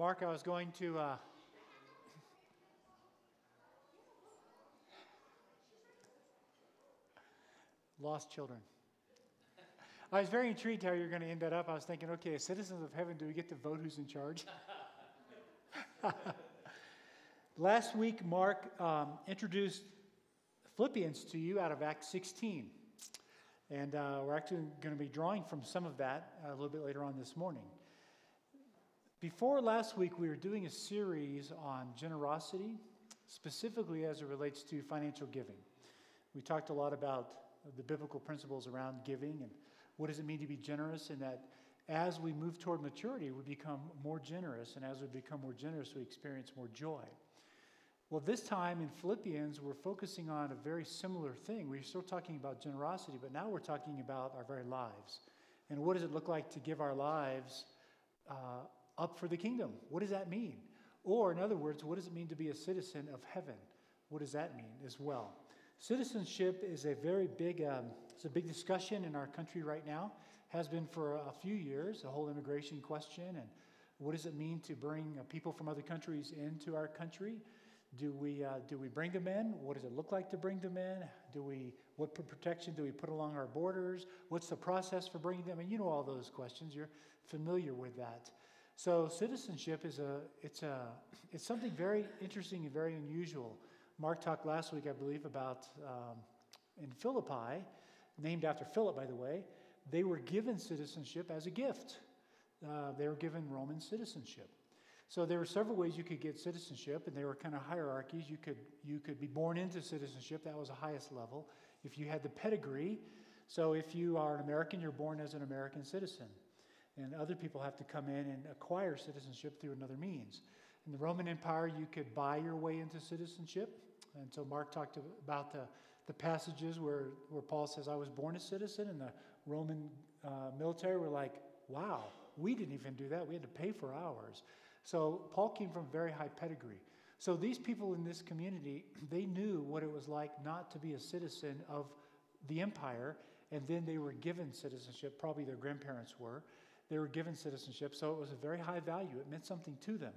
Mark, I was going to. Uh, lost children. I was very intrigued how you're going to end that up. I was thinking, okay, citizens of heaven, do we get to vote who's in charge? Last week, Mark um, introduced Philippians to you out of Acts 16. And uh, we're actually going to be drawing from some of that a little bit later on this morning. Before last week, we were doing a series on generosity, specifically as it relates to financial giving. We talked a lot about the biblical principles around giving and what does it mean to be generous, and that as we move toward maturity, we become more generous, and as we become more generous, we experience more joy. Well, this time in Philippians, we're focusing on a very similar thing. We're still talking about generosity, but now we're talking about our very lives. And what does it look like to give our lives uh, up for the kingdom. What does that mean? Or, in other words, what does it mean to be a citizen of heaven? What does that mean as well? Citizenship is a very big, um, it's a big discussion in our country right now. Has been for a few years. The whole immigration question and what does it mean to bring uh, people from other countries into our country? Do we uh, do we bring them in? What does it look like to bring them in? Do we what protection do we put along our borders? What's the process for bringing them in? You know all those questions. You're familiar with that. So citizenship is a it's a it's something very interesting and very unusual. Mark talked last week, I believe, about um, in Philippi, named after Philip, by the way. They were given citizenship as a gift. Uh, they were given Roman citizenship. So there were several ways you could get citizenship, and there were kind of hierarchies. You could you could be born into citizenship; that was the highest level. If you had the pedigree, so if you are an American, you're born as an American citizen and other people have to come in and acquire citizenship through another means. In the Roman Empire, you could buy your way into citizenship. And so Mark talked about the, the passages where, where Paul says, I was born a citizen, and the Roman uh, military were like, wow, we didn't even do that. We had to pay for ours. So Paul came from very high pedigree. So these people in this community, they knew what it was like not to be a citizen of the empire, and then they were given citizenship, probably their grandparents were. They were given citizenship, so it was a very high value. It meant something to them.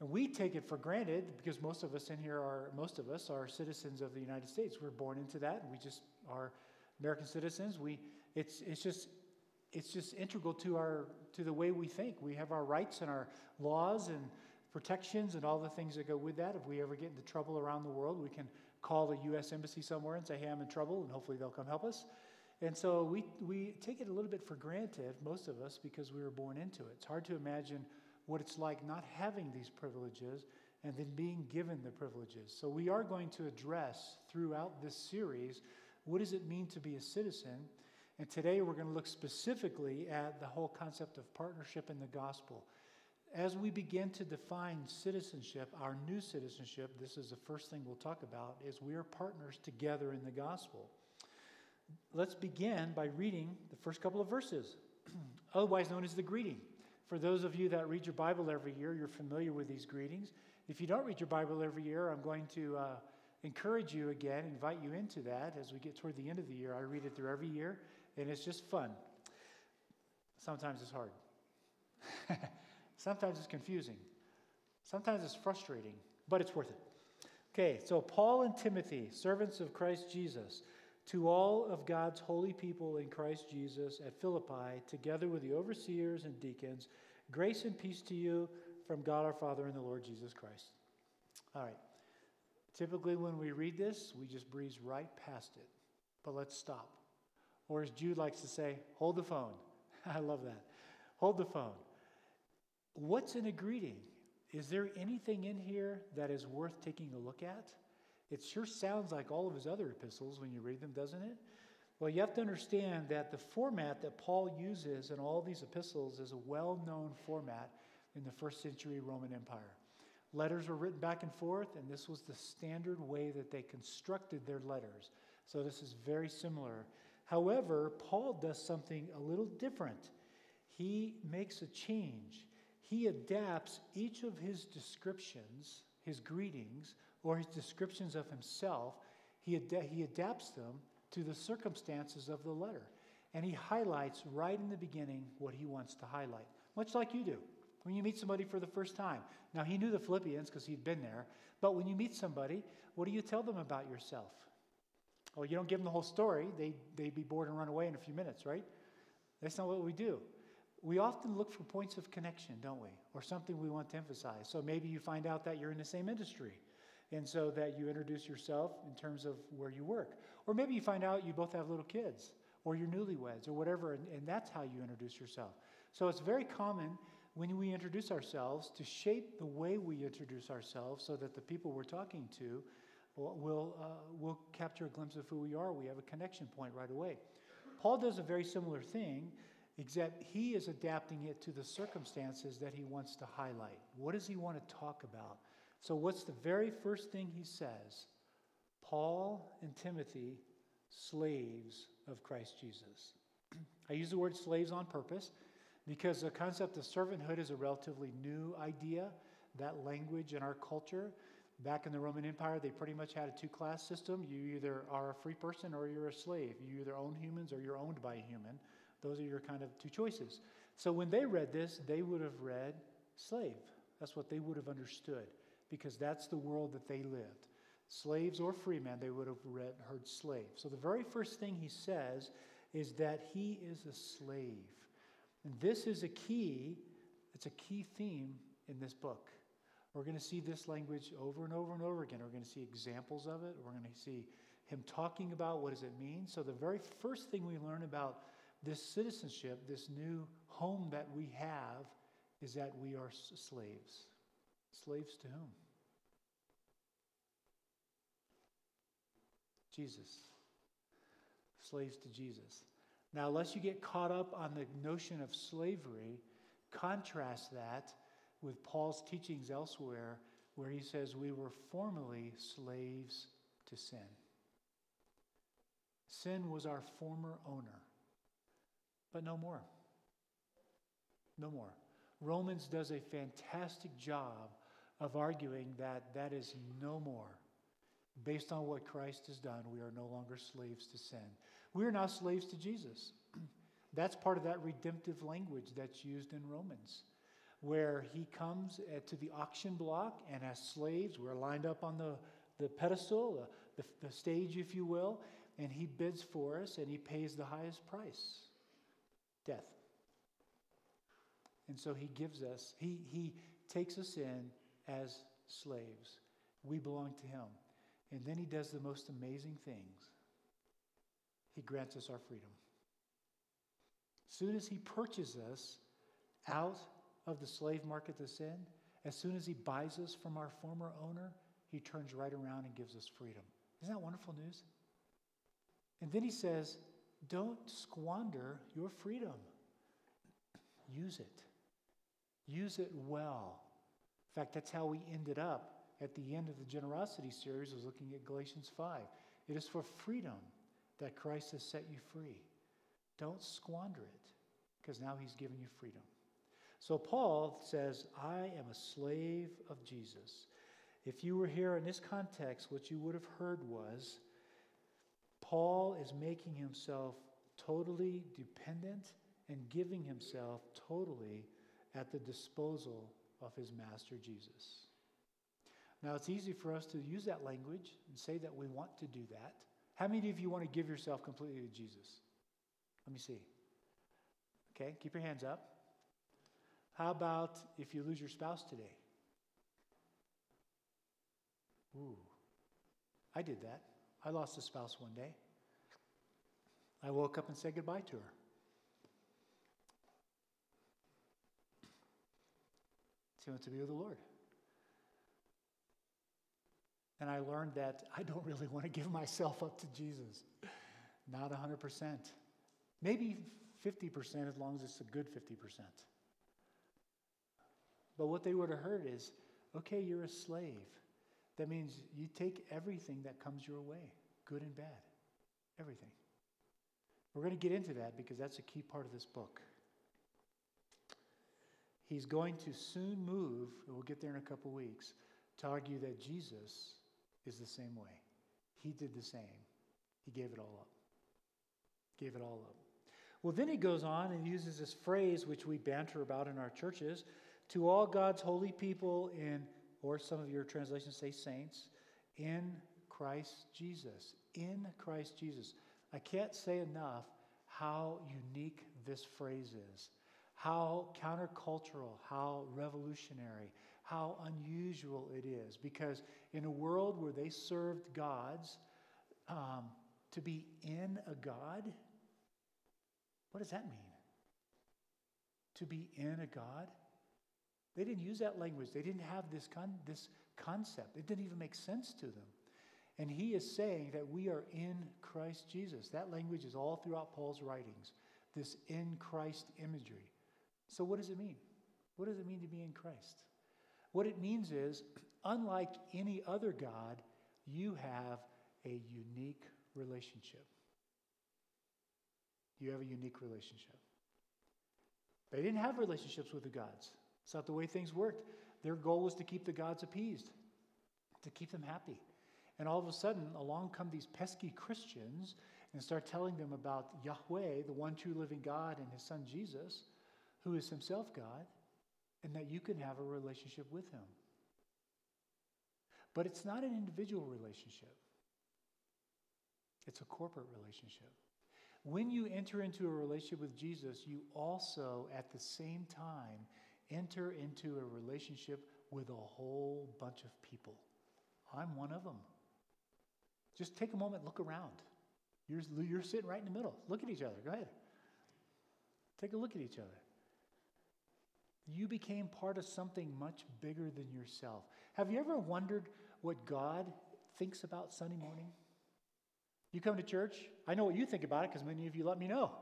And we take it for granted because most of us in here are, most of us are citizens of the United States. We're born into that. We just are American citizens. We, it's, it's just, it's just integral to our, to the way we think. We have our rights and our laws and protections and all the things that go with that. If we ever get into trouble around the world, we can call the U.S. Embassy somewhere and say, hey, I'm in trouble, and hopefully they'll come help us. And so we, we take it a little bit for granted, most of us, because we were born into it. It's hard to imagine what it's like not having these privileges and then being given the privileges. So we are going to address throughout this series what does it mean to be a citizen? And today we're going to look specifically at the whole concept of partnership in the gospel. As we begin to define citizenship, our new citizenship, this is the first thing we'll talk about, is we are partners together in the gospel let's begin by reading the first couple of verses, otherwise known as the greeting. For those of you that read your Bible every year, you're familiar with these greetings. If you don't read your Bible every year, I'm going to uh, encourage you again, invite you into that as we get toward the end of the year. I read it through every year, and it's just fun. Sometimes it's hard. Sometimes it's confusing. Sometimes it's frustrating, but it's worth it. Okay, so Paul and Timothy, servants of Christ Jesus to all of God's holy people in Christ Jesus at Philippi, together with the overseers and deacons, grace and peace to you from God our Father and the Lord Jesus Christ. All right. Typically, when we read this, we just breeze right past it. But let's stop. Or as Jude likes to say, hold the phone. I love that. Hold the phone. What's in a greeting? Is there anything in here that is worth taking a look at? It sure sounds like all of his other epistles when you read them, doesn't it? Well, you have to understand that the format that Paul uses in all these epistles is a well known format in the first century Roman Empire. Letters were written back and forth, and this was the standard way that they constructed their letters. So this is very similar. However, Paul does something a little different. He makes a change. He adapts each of his descriptions, his greetings, or his descriptions of himself, he, ad- he adapts them to the circumstances of the letter. And he highlights right in the beginning what he wants to highlight, much like you do. When you meet somebody for the first time. Now, he knew the Philippians because he'd been there, but when you meet somebody, what do you tell them about yourself? Well, you don't give them the whole story. They, they'd be bored and run away in a few minutes, right? That's not what we do. We often look for points of connection, don't we? Or something we want to emphasize. So maybe you find out that you're in the same industry, and so that you introduce yourself in terms of where you work. Or maybe you find out you both have little kids, or you're newlyweds, or whatever, and, and that's how you introduce yourself. So it's very common when we introduce ourselves to shape the way we introduce ourselves so that the people we're talking to will, uh, will capture a glimpse of who we are. We have a connection point right away. Paul does a very similar thing except he is adapting it to the circumstances that he wants to highlight. What does he want to talk about? So, what's the very first thing he says? Paul and Timothy, slaves of Christ Jesus. I use the word slaves on purpose because the concept of servanthood is a relatively new idea, that language in our culture. Back in the Roman Empire, they pretty much had a two class system. You either are a free person or you're a slave. You either own humans or you're owned by a human. Those are your kind of two choices. So when they read this, they would have read slave. That's what they would have understood because that's the world that they lived. Slaves or free men, they would have read, heard slave. So the very first thing he says is that he is a slave. And this is a key, it's a key theme in this book. We're going to see this language over and over and over again. We're going to see examples of it. We're going to see him talking about what does it mean. So the very first thing we learn about this citizenship, this new home that we have, is that we are slaves. Slaves to whom? Jesus. Slaves to Jesus. Now, unless you get caught up on the notion of slavery, contrast that with Paul's teachings elsewhere, where he says we were formerly slaves to sin. Sin was our former owner but no more. No more. Romans does a fantastic job of arguing that that is no more. Based on what Christ has done, we are no longer slaves to sin. We are now slaves to Jesus. that's part of that redemptive language that's used in Romans, where he comes to the auction block and as slaves, we're lined up on the, the pedestal, the, the, the stage, if you will, and he bids for us and he pays the highest price death. And so he gives us, he, he takes us in as slaves. We belong to him. And then he does the most amazing things. He grants us our freedom. As soon as he purchases us out of the slave market to sin, as soon as he buys us from our former owner, he turns right around and gives us freedom. Isn't that wonderful news? And then he says, don't squander your freedom. Use it. Use it well. In fact, that's how we ended up at the end of the generosity series was looking at Galatians 5. It is for freedom that Christ has set you free. Don't squander it because now he's given you freedom. So Paul says, I am a slave of Jesus. If you were here in this context, what you would have heard was Paul is making himself totally dependent and giving himself totally at the disposal of his master Jesus. Now, it's easy for us to use that language and say that we want to do that. How many of you want to give yourself completely to Jesus? Let me see. Okay, keep your hands up. How about if you lose your spouse today? Ooh, I did that. I lost a spouse one day. I woke up and said goodbye to her. To be with the Lord. And I learned that I don't really want to give myself up to Jesus. Not 100%. Maybe 50% as long as it's a good 50%. But what they would have heard is okay, you're a slave. That means you take everything that comes your way, good and bad. Everything. We're going to get into that because that's a key part of this book. He's going to soon move, and we'll get there in a couple weeks, to argue that Jesus is the same way. He did the same. He gave it all up. Gave it all up. Well, then he goes on and uses this phrase which we banter about in our churches To all God's holy people in, or some of your translations say saints, in Christ Jesus. In Christ Jesus. I can't say enough how unique this phrase is, how countercultural, how revolutionary, how unusual it is. Because in a world where they served gods, um, to be in a God, what does that mean? To be in a God? They didn't use that language. They didn't have this, con- this concept. It didn't even make sense to them. And he is saying that we are in Christ Jesus. That language is all throughout Paul's writings, this in Christ imagery. So, what does it mean? What does it mean to be in Christ? What it means is, unlike any other God, you have a unique relationship. You have a unique relationship. They didn't have relationships with the gods. It's not the way things worked. Their goal was to keep the gods appeased, to keep them happy. And all of a sudden, along come these pesky Christians and start telling them about Yahweh, the one true living God, and his son Jesus, who is himself God, and that you can have a relationship with him. But it's not an individual relationship, it's a corporate relationship. When you enter into a relationship with Jesus, you also, at the same time, enter into a relationship with a whole bunch of people. I'm one of them. Just take a moment, look around. You're, you're sitting right in the middle. Look at each other. Go ahead. Take a look at each other. You became part of something much bigger than yourself. Have you ever wondered what God thinks about Sunday morning? You come to church, I know what you think about it because many of you let me know.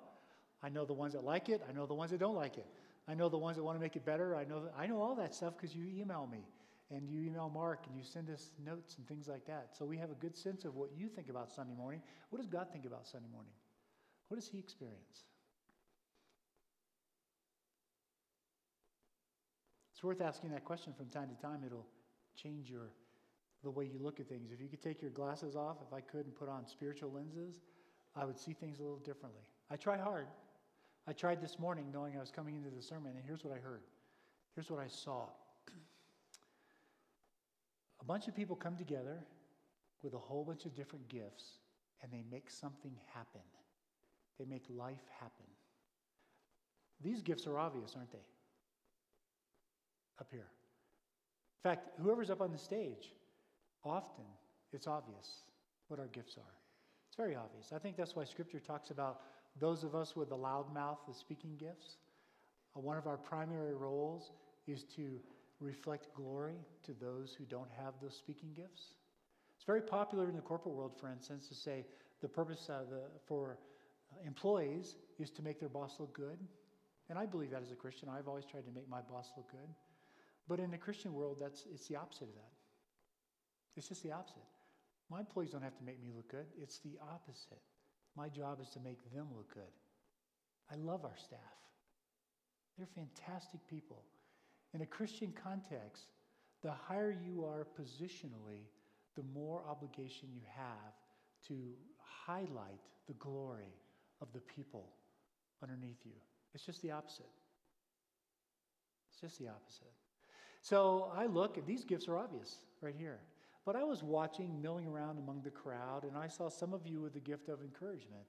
I know the ones that like it, I know the ones that don't like it. I know the ones that want to make it better. I know, I know all that stuff because you email me and you email Mark and you send us notes and things like that. So we have a good sense of what you think about Sunday morning. What does God think about Sunday morning? What does He experience? Worth asking that question from time to time. It'll change your the way you look at things. If you could take your glasses off, if I could, and put on spiritual lenses, I would see things a little differently. I try hard. I tried this morning knowing I was coming into the sermon, and here's what I heard. Here's what I saw. a bunch of people come together with a whole bunch of different gifts, and they make something happen. They make life happen. These gifts are obvious, aren't they? Up here. In fact, whoever's up on the stage, often it's obvious what our gifts are. It's very obvious. I think that's why Scripture talks about those of us with the loud mouth, the speaking gifts. Uh, one of our primary roles is to reflect glory to those who don't have those speaking gifts. It's very popular in the corporate world, for instance, to say the purpose the, for uh, employees is to make their boss look good. And I believe that as a Christian. I've always tried to make my boss look good. But in the Christian world, that's, it's the opposite of that. It's just the opposite. My employees don't have to make me look good. It's the opposite. My job is to make them look good. I love our staff. They're fantastic people. In a Christian context, the higher you are positionally, the more obligation you have to highlight the glory of the people underneath you. It's just the opposite. It's just the opposite. So I look, and these gifts are obvious right here. But I was watching, milling around among the crowd, and I saw some of you with the gift of encouragement,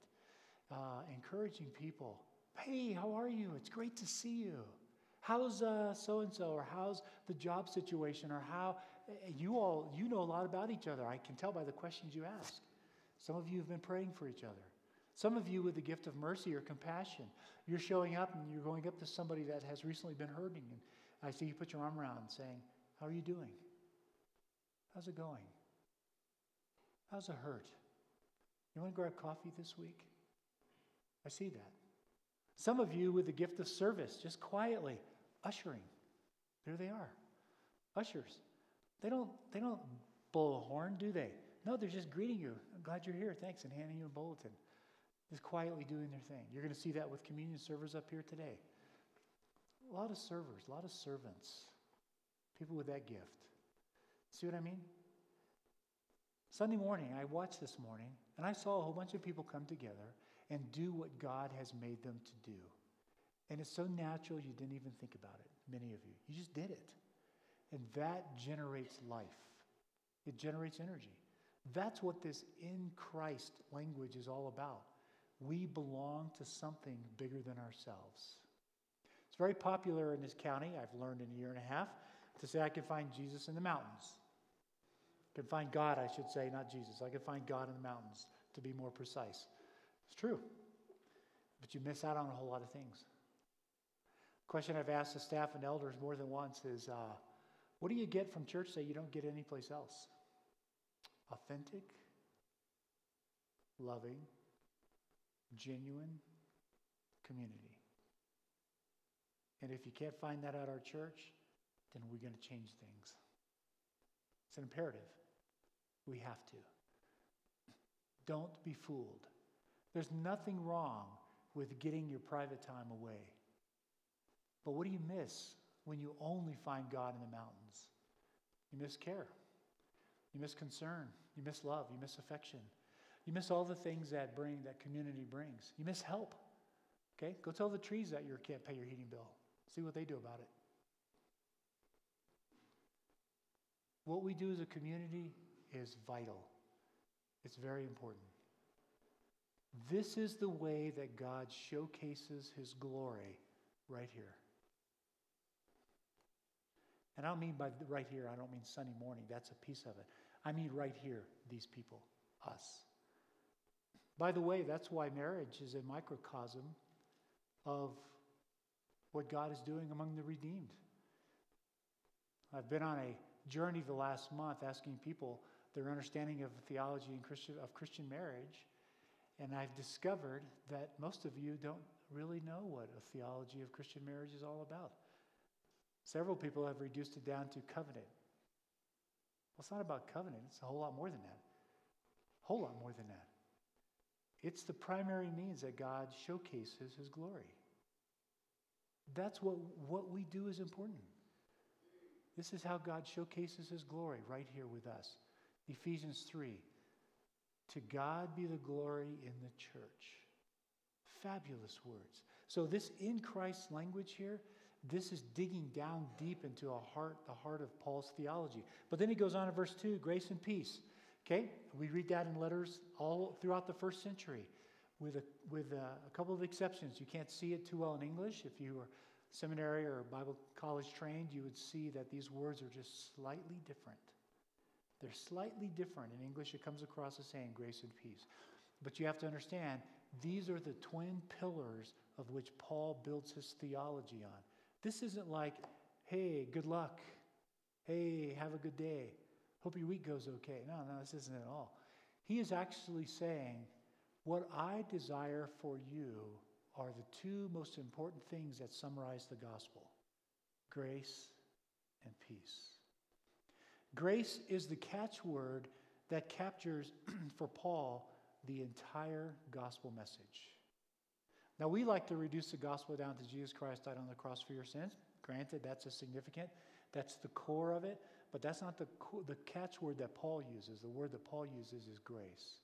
uh, encouraging people. Hey, how are you? It's great to see you. How's so and so, or how's the job situation, or how eh, you all you know a lot about each other. I can tell by the questions you ask. Some of you have been praying for each other. Some of you with the gift of mercy or compassion. You're showing up and you're going up to somebody that has recently been hurting, and I see you put your arm around, saying, "How are you doing?" How's it going? How's it hurt? You want to grab coffee this week? I see that. Some of you with the gift of service, just quietly ushering. There they are. Ushers. They don't they don't blow a horn, do they? No, they're just greeting you. I'm glad you're here. Thanks, and handing you a bulletin. Just quietly doing their thing. You're going to see that with communion servers up here today. A lot of servers, a lot of servants, people with that gift. See what I mean? Sunday morning, I watched this morning, and I saw a whole bunch of people come together and do what God has made them to do. And it's so natural you didn't even think about it, many of you. You just did it. And that generates life, it generates energy. That's what this in Christ language is all about. We belong to something bigger than ourselves. Very popular in this county, I've learned in a year and a half, to say I can find Jesus in the mountains. I can find God, I should say, not Jesus. I can find God in the mountains, to be more precise. It's true. But you miss out on a whole lot of things. The Question I've asked the staff and elders more than once is uh, what do you get from church that you don't get anyplace else? Authentic, loving, genuine community. And if you can't find that at our church, then we're going to change things. It's an imperative. We have to. Don't be fooled. There's nothing wrong with getting your private time away. But what do you miss when you only find God in the mountains? You miss care. You miss concern. You miss love. You miss affection. You miss all the things that bring that community brings. You miss help. Okay? Go tell the trees that you can't pay your heating bill. See what they do about it. What we do as a community is vital. It's very important. This is the way that God showcases his glory right here. And I don't mean by right here, I don't mean Sunday morning. That's a piece of it. I mean right here, these people, us. By the way, that's why marriage is a microcosm of what God is doing among the redeemed. I've been on a journey the last month asking people their understanding of theology and Christian, of Christian marriage. And I've discovered that most of you don't really know what a theology of Christian marriage is all about. Several people have reduced it down to covenant. Well, it's not about covenant, it's a whole lot more than that. A whole lot more than that. It's the primary means that God showcases his glory. That's what, what we do is important. This is how God showcases his glory right here with us. Ephesians 3 To God be the glory in the church. Fabulous words. So, this in Christ language here, this is digging down deep into a heart, the heart of Paul's theology. But then he goes on in verse 2 grace and peace. Okay? We read that in letters all throughout the first century with a, with a, a couple of exceptions. You can't see it too well in English. If you were seminary or Bible college trained, you would see that these words are just slightly different. They're slightly different. In English, it comes across as saying grace and peace. But you have to understand, these are the twin pillars of which Paul builds his theology on. This isn't like, hey, good luck. Hey, have a good day. Hope your week goes okay. No, no, this isn't at all. He is actually saying, what I desire for you are the two most important things that summarize the gospel grace and peace. Grace is the catchword that captures for Paul the entire gospel message. Now, we like to reduce the gospel down to Jesus Christ died on the cross for your sins. Granted, that's a significant, that's the core of it, but that's not the, the catchword that Paul uses. The word that Paul uses is grace.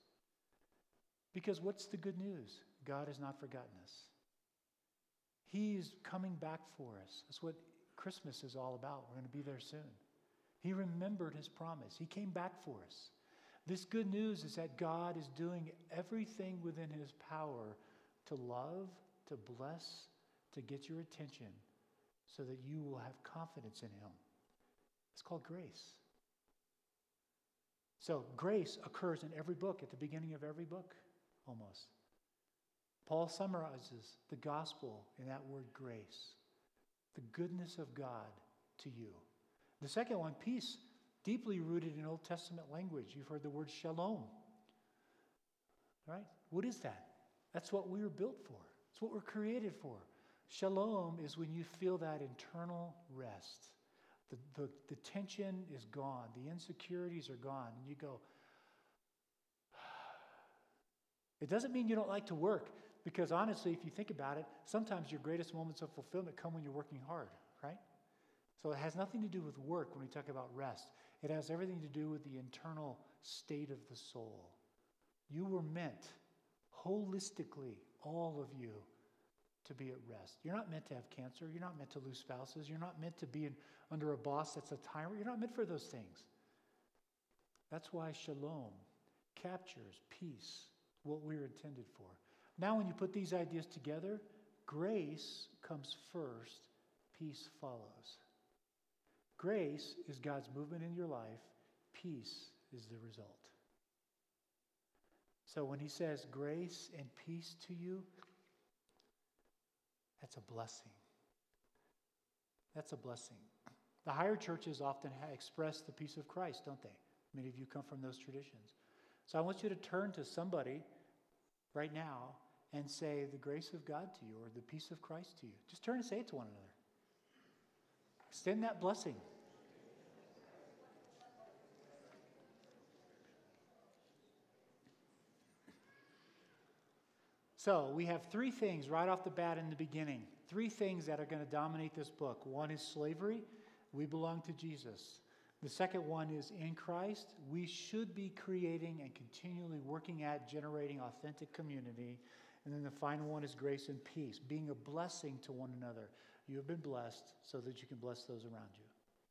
Because what's the good news? God has not forgotten us. He's coming back for us. That's what Christmas is all about. We're going to be there soon. He remembered his promise, He came back for us. This good news is that God is doing everything within His power to love, to bless, to get your attention so that you will have confidence in Him. It's called grace. So, grace occurs in every book, at the beginning of every book, almost. Paul summarizes the gospel in that word grace the goodness of God to you. The second one, peace, deeply rooted in Old Testament language. You've heard the word shalom. Right? What is that? That's what we were built for. It's what we're created for. Shalom is when you feel that internal rest. The, the, the tension is gone, the insecurities are gone, and you go, it doesn't mean you don't like to work, because honestly, if you think about it, sometimes your greatest moments of fulfillment come when you're working hard, right? So it has nothing to do with work when we talk about rest. It has everything to do with the internal state of the soul. You were meant holistically, all of you, to be at rest. You're not meant to have cancer. You're not meant to lose spouses. You're not meant to be in, under a boss that's a tyrant. You're not meant for those things. That's why shalom captures peace, what we're intended for. Now, when you put these ideas together, grace comes first, peace follows. Grace is God's movement in your life, peace is the result. So when he says grace and peace to you, that's a blessing. That's a blessing. The higher churches often express the peace of Christ, don't they? Many of you come from those traditions. So I want you to turn to somebody right now and say the grace of God to you or the peace of Christ to you. Just turn and say it to one another. Extend that blessing. So, we have three things right off the bat in the beginning. Three things that are going to dominate this book. One is slavery. We belong to Jesus. The second one is in Christ, we should be creating and continually working at generating authentic community. And then the final one is grace and peace, being a blessing to one another. You have been blessed so that you can bless those around you.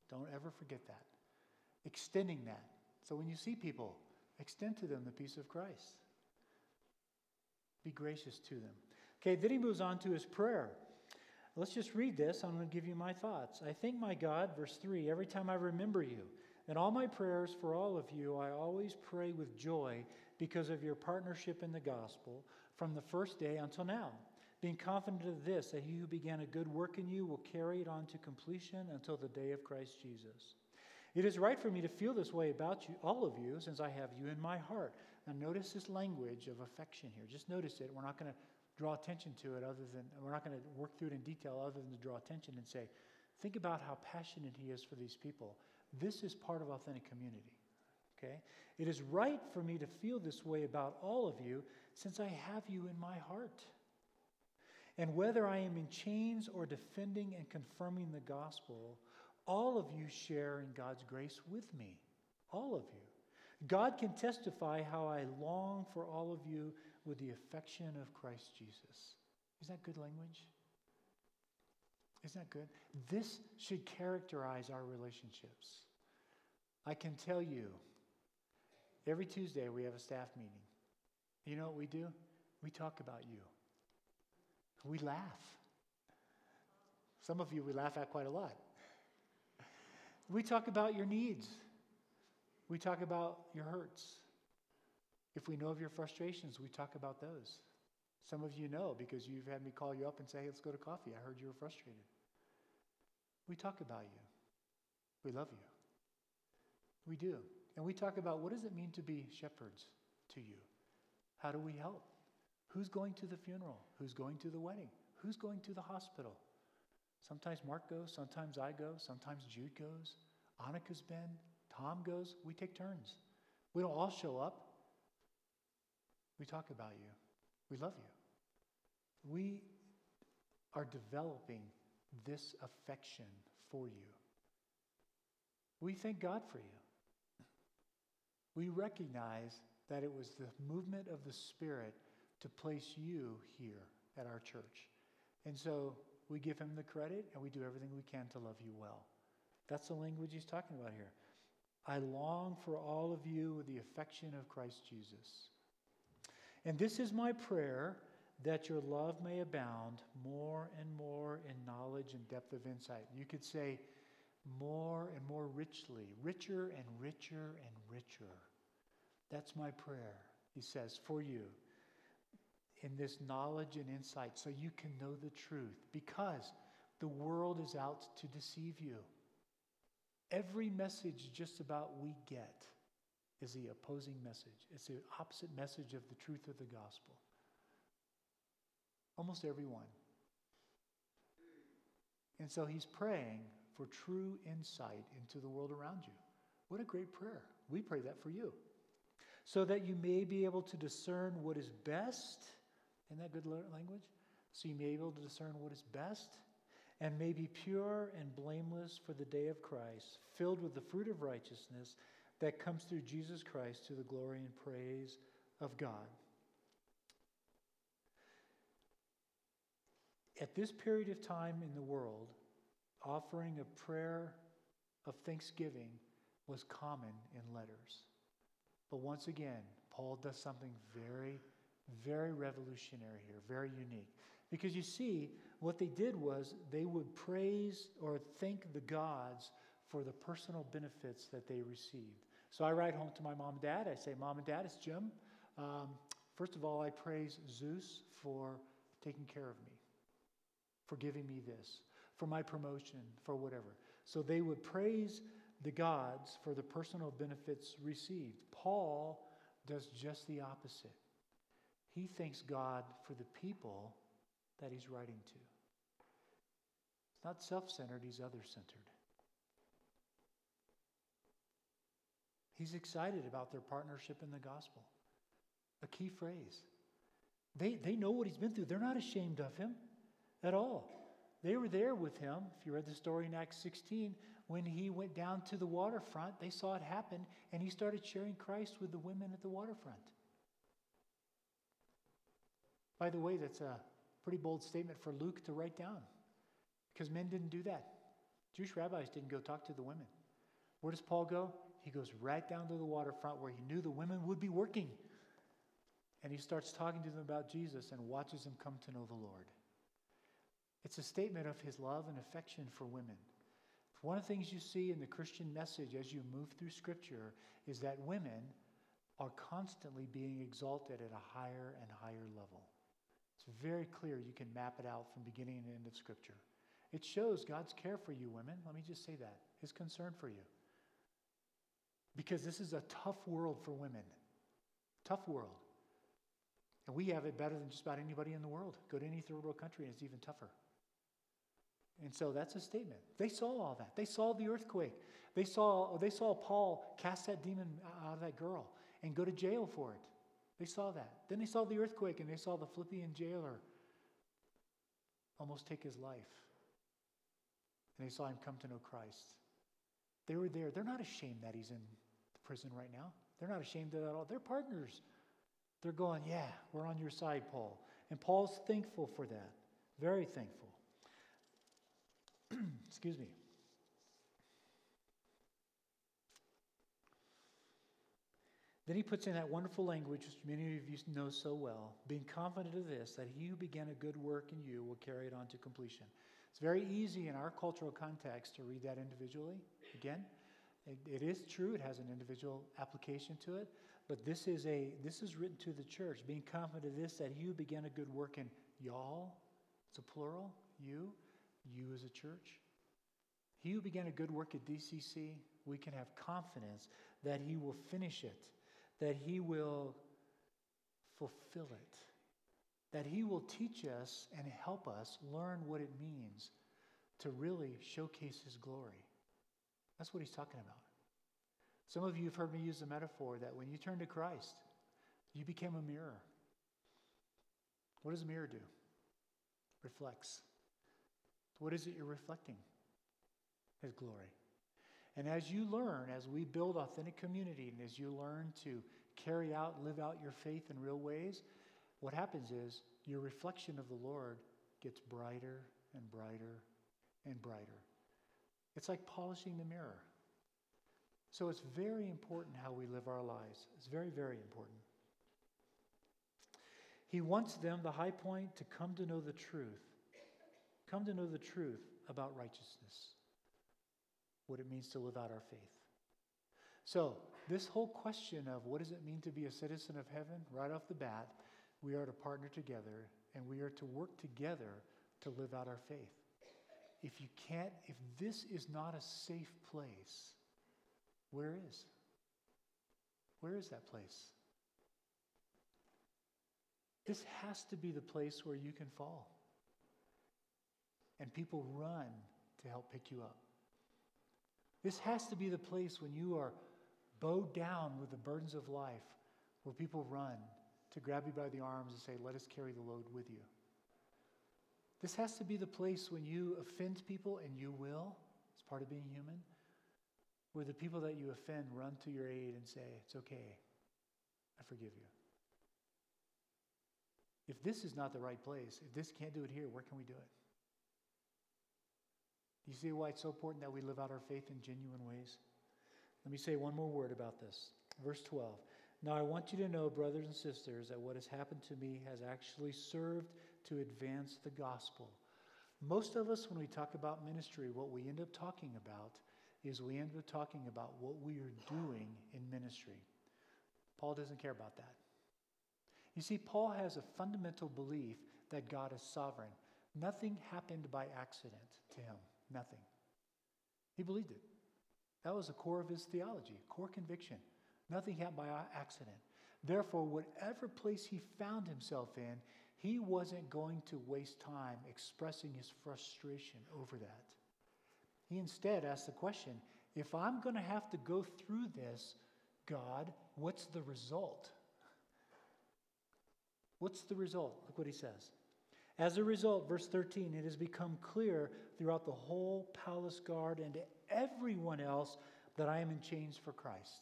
Don't ever forget that. Extending that. So when you see people, extend to them the peace of Christ. Be gracious to them. Okay, then he moves on to his prayer. Let's just read this. I'm going to give you my thoughts. I thank my God, verse 3, every time I remember you. In all my prayers for all of you, I always pray with joy because of your partnership in the gospel from the first day until now, being confident of this, that he who began a good work in you will carry it on to completion until the day of Christ Jesus. It is right for me to feel this way about you, all of you, since I have you in my heart. Now, notice this language of affection here. Just notice it. We're not going to draw attention to it other than, we're not going to work through it in detail other than to draw attention and say, think about how passionate he is for these people. This is part of authentic community. Okay? It is right for me to feel this way about all of you since I have you in my heart. And whether I am in chains or defending and confirming the gospel, all of you share in God's grace with me. All of you. God can testify how I long for all of you with the affection of Christ Jesus. Is that good language? Isn't that good? This should characterize our relationships. I can tell you, every Tuesday we have a staff meeting. You know what we do? We talk about you. We laugh. Some of you we laugh at quite a lot. We talk about your needs. We talk about your hurts. If we know of your frustrations, we talk about those. Some of you know because you've had me call you up and say, hey, let's go to coffee. I heard you were frustrated. We talk about you. We love you. We do. And we talk about what does it mean to be shepherds to you? How do we help? Who's going to the funeral? Who's going to the wedding? Who's going to the hospital? Sometimes Mark goes, sometimes I go, sometimes Jude goes. Annika's been, Tom goes. We take turns. We don't all show up. We talk about you. We love you. We are developing this affection for you. We thank God for you. We recognize that it was the movement of the Spirit to place you here at our church. And so we give him the credit and we do everything we can to love you well. That's the language he's talking about here. I long for all of you with the affection of Christ Jesus. And this is my prayer that your love may abound more and more in knowledge and depth of insight. You could say, more and more richly, richer and richer and richer. That's my prayer, he says, for you in this knowledge and insight so you can know the truth because the world is out to deceive you. Every message just about we get is the opposing message. It's the opposite message of the truth of the gospel. Almost everyone. And so he's praying for true insight into the world around you. What a great prayer. We pray that for you. So that you may be able to discern what is best. Isn't that good language? So you may be able to discern what is best and may be pure and blameless for the day of Christ, filled with the fruit of righteousness that comes through Jesus Christ to the glory and praise of God. At this period of time in the world, offering a prayer of thanksgiving was common in letters. But once again, Paul does something very, very revolutionary here, very unique. Because you see, what they did was they would praise or thank the gods for the personal benefits that they received. So I write home to my mom and dad. I say, Mom and Dad, it's Jim. Um, first of all, I praise Zeus for taking care of me, for giving me this, for my promotion, for whatever. So they would praise the gods for the personal benefits received. Paul does just the opposite. He thanks God for the people that he's writing to. It's not self centered, he's other centered. He's excited about their partnership in the gospel. A key phrase. They, they know what he's been through. They're not ashamed of him at all. They were there with him. If you read the story in Acts 16, when he went down to the waterfront, they saw it happen, and he started sharing Christ with the women at the waterfront. By the way, that's a pretty bold statement for Luke to write down because men didn't do that. Jewish rabbis didn't go talk to the women. Where does Paul go? He goes right down to the waterfront where he knew the women would be working. And he starts talking to them about Jesus and watches them come to know the Lord. It's a statement of his love and affection for women. One of the things you see in the Christian message as you move through Scripture is that women are constantly being exalted at a higher and higher level. It's very clear. You can map it out from beginning and end of Scripture. It shows God's care for you, women. Let me just say that. His concern for you. Because this is a tough world for women. Tough world. And we have it better than just about anybody in the world. Go to any third world country and it's even tougher. And so that's a statement. They saw all that. They saw the earthquake. They saw, they saw Paul cast that demon out of that girl and go to jail for it. They saw that. Then they saw the earthquake and they saw the Philippian jailer almost take his life. And they saw him come to know Christ. They were there. They're not ashamed that he's in prison right now. They're not ashamed of that at all. They're partners. They're going, Yeah, we're on your side, Paul. And Paul's thankful for that. Very thankful. Excuse me. Then he puts in that wonderful language, which many of you know so well, being confident of this, that he who began a good work in you will carry it on to completion. It's very easy in our cultural context to read that individually. Again, it, it is true, it has an individual application to it, but this is, a, this is written to the church, being confident of this, that he began a good work in y'all, it's a plural, you, you as a church. He who began a good work at DCC, we can have confidence that he will finish it that He will fulfill it, that He will teach us and help us learn what it means to really showcase His glory. That's what He's talking about. Some of you have heard me use the metaphor that when you turn to Christ, you became a mirror. What does a mirror do? Reflects. What is it you're reflecting? His glory. And as you learn, as we build authentic community, and as you learn to carry out, live out your faith in real ways, what happens is your reflection of the Lord gets brighter and brighter and brighter. It's like polishing the mirror. So it's very important how we live our lives. It's very, very important. He wants them, the high point, to come to know the truth. Come to know the truth about righteousness what it means to live out our faith. So, this whole question of what does it mean to be a citizen of heaven, right off the bat, we are to partner together and we are to work together to live out our faith. If you can't, if this is not a safe place, where is? Where is that place? This has to be the place where you can fall. And people run to help pick you up. This has to be the place when you are bowed down with the burdens of life, where people run to grab you by the arms and say, Let us carry the load with you. This has to be the place when you offend people, and you will, it's part of being human, where the people that you offend run to your aid and say, It's okay, I forgive you. if this is not the right place, if this can't do it here, where can we do it? You see why it's so important that we live out our faith in genuine ways? Let me say one more word about this. Verse 12. Now I want you to know, brothers and sisters, that what has happened to me has actually served to advance the gospel. Most of us, when we talk about ministry, what we end up talking about is we end up talking about what we are doing in ministry. Paul doesn't care about that. You see, Paul has a fundamental belief that God is sovereign. Nothing happened by accident to him. Nothing. He believed it. That was the core of his theology, core conviction. Nothing happened by accident. Therefore, whatever place he found himself in, he wasn't going to waste time expressing his frustration over that. He instead asked the question if I'm going to have to go through this, God, what's the result? What's the result? Look what he says. As a result, verse 13, it has become clear throughout the whole palace guard and to everyone else that I am in chains for Christ.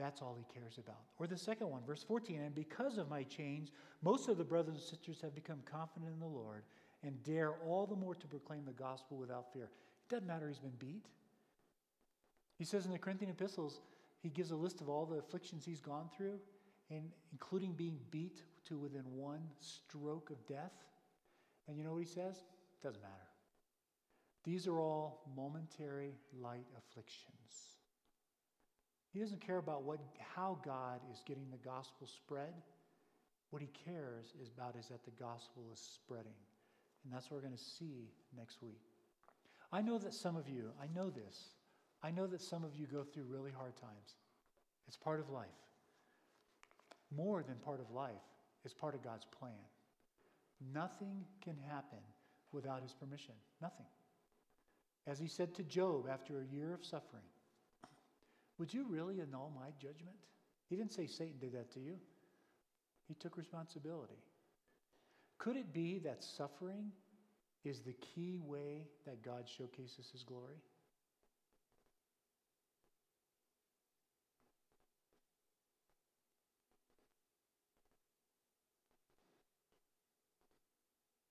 That's all he cares about. Or the second one, verse 14, and because of my chains, most of the brothers and sisters have become confident in the Lord and dare all the more to proclaim the gospel without fear. It doesn't matter he's been beat. He says in the Corinthian epistles, he gives a list of all the afflictions he's gone through, and including being beat to within one stroke of death. And you know what he says? It Doesn't matter. These are all momentary light afflictions. He doesn't care about what, how God is getting the gospel spread. What he cares is about is that the gospel is spreading. And that's what we're going to see next week. I know that some of you, I know this, I know that some of you go through really hard times. It's part of life. More than part of life, it's part of God's plan. Nothing can happen without his permission. Nothing. As he said to Job after a year of suffering, Would you really annul my judgment? He didn't say Satan did that to you, he took responsibility. Could it be that suffering is the key way that God showcases his glory?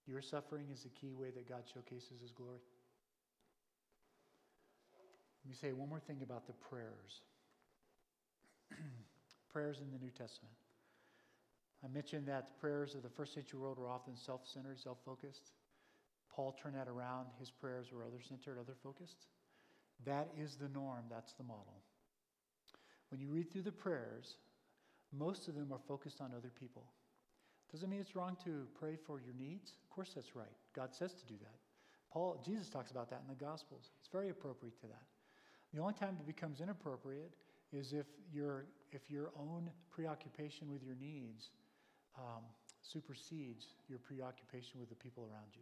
Your suffering is the key way that God showcases his glory. Let me say one more thing about the prayers. prayers in the New Testament. I mentioned that the prayers of the first century world were often self centered, self focused. Paul turned that around. His prayers were other centered, other focused. That is the norm, that's the model. When you read through the prayers, most of them are focused on other people. Doesn't mean it's wrong to pray for your needs. Of course, that's right. God says to do that. Paul, Jesus talks about that in the Gospels. It's very appropriate to that. The only time it becomes inappropriate is if your if your own preoccupation with your needs um, supersedes your preoccupation with the people around you.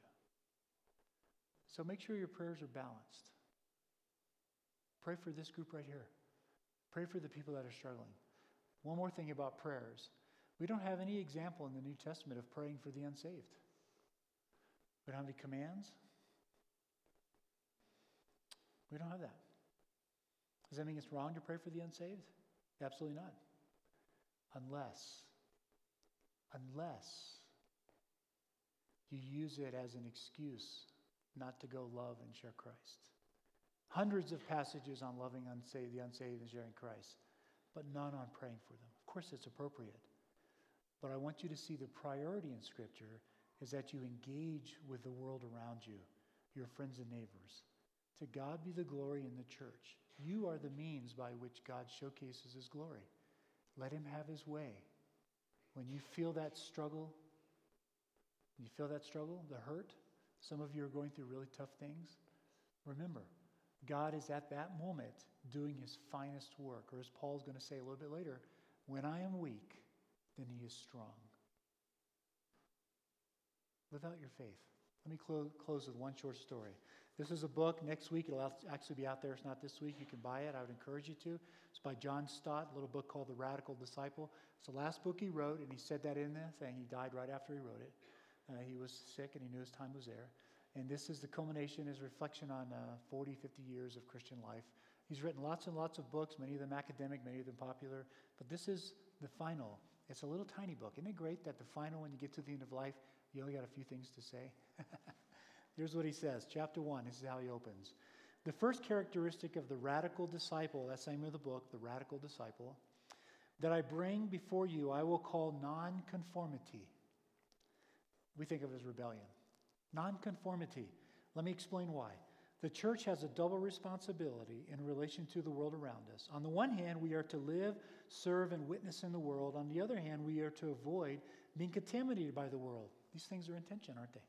So make sure your prayers are balanced. Pray for this group right here. Pray for the people that are struggling. One more thing about prayers we don't have any example in the New Testament of praying for the unsaved. We don't have any commands. We don't have that. Does that mean it's wrong to pray for the unsaved? Absolutely not. Unless, unless you use it as an excuse not to go love and share Christ. Hundreds of passages on loving unsaved, the unsaved and sharing Christ, but none on praying for them. Of course, it's appropriate. But I want you to see the priority in Scripture is that you engage with the world around you, your friends and neighbors. To God be the glory in the church. You are the means by which God showcases his glory. Let him have his way. When you feel that struggle, you feel that struggle, the hurt, some of you are going through really tough things. Remember, God is at that moment doing his finest work. Or as Paul's going to say a little bit later, when I am weak, then he is strong. Live out your faith. Let me clo- close with one short story. This is a book. Next week, it'll actually be out there. It's not this week. You can buy it. I would encourage you to. It's by John Stott, a little book called The Radical Disciple. It's the last book he wrote, and he said that in the thing. He died right after he wrote it. Uh, he was sick, and he knew his time was there. And this is the culmination, his reflection on uh, 40, 50 years of Christian life. He's written lots and lots of books, many of them academic, many of them popular. But this is the final It's a little tiny book. Isn't it great that the final, when you get to the end of life, you only got a few things to say? Here's what he says, chapter 1. This is how he opens. The first characteristic of the radical disciple, that's the name of the book, the radical disciple, that I bring before you, I will call nonconformity. We think of it as rebellion. Nonconformity. Let me explain why. The church has a double responsibility in relation to the world around us. On the one hand, we are to live, serve, and witness in the world. On the other hand, we are to avoid being contaminated by the world. These things are in tension, aren't they?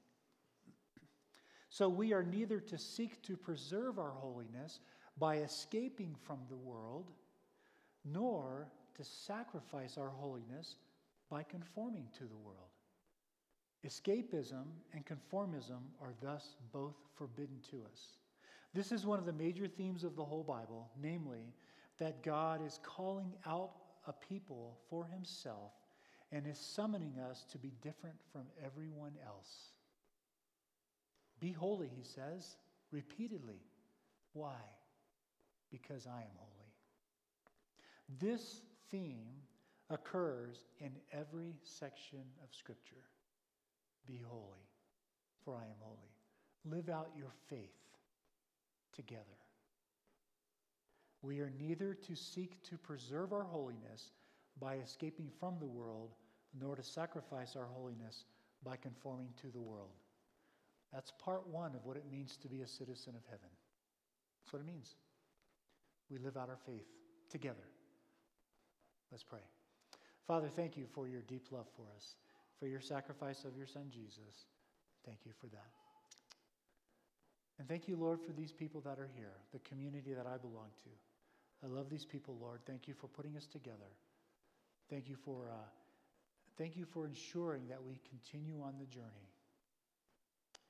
So we are neither to seek to preserve our holiness by escaping from the world, nor to sacrifice our holiness by conforming to the world. Escapism and conformism are thus both forbidden to us. This is one of the major themes of the whole Bible, namely, that God is calling out a people for himself and is summoning us to be different from everyone else. Be holy, he says, repeatedly. Why? Because I am holy. This theme occurs in every section of Scripture. Be holy, for I am holy. Live out your faith together. We are neither to seek to preserve our holiness by escaping from the world, nor to sacrifice our holiness by conforming to the world. That's part one of what it means to be a citizen of heaven. That's what it means. We live out our faith together. Let's pray. Father, thank you for your deep love for us, for your sacrifice of your Son, Jesus. Thank you for that. And thank you, Lord, for these people that are here, the community that I belong to. I love these people, Lord. Thank you for putting us together. Thank you for, uh, thank you for ensuring that we continue on the journey.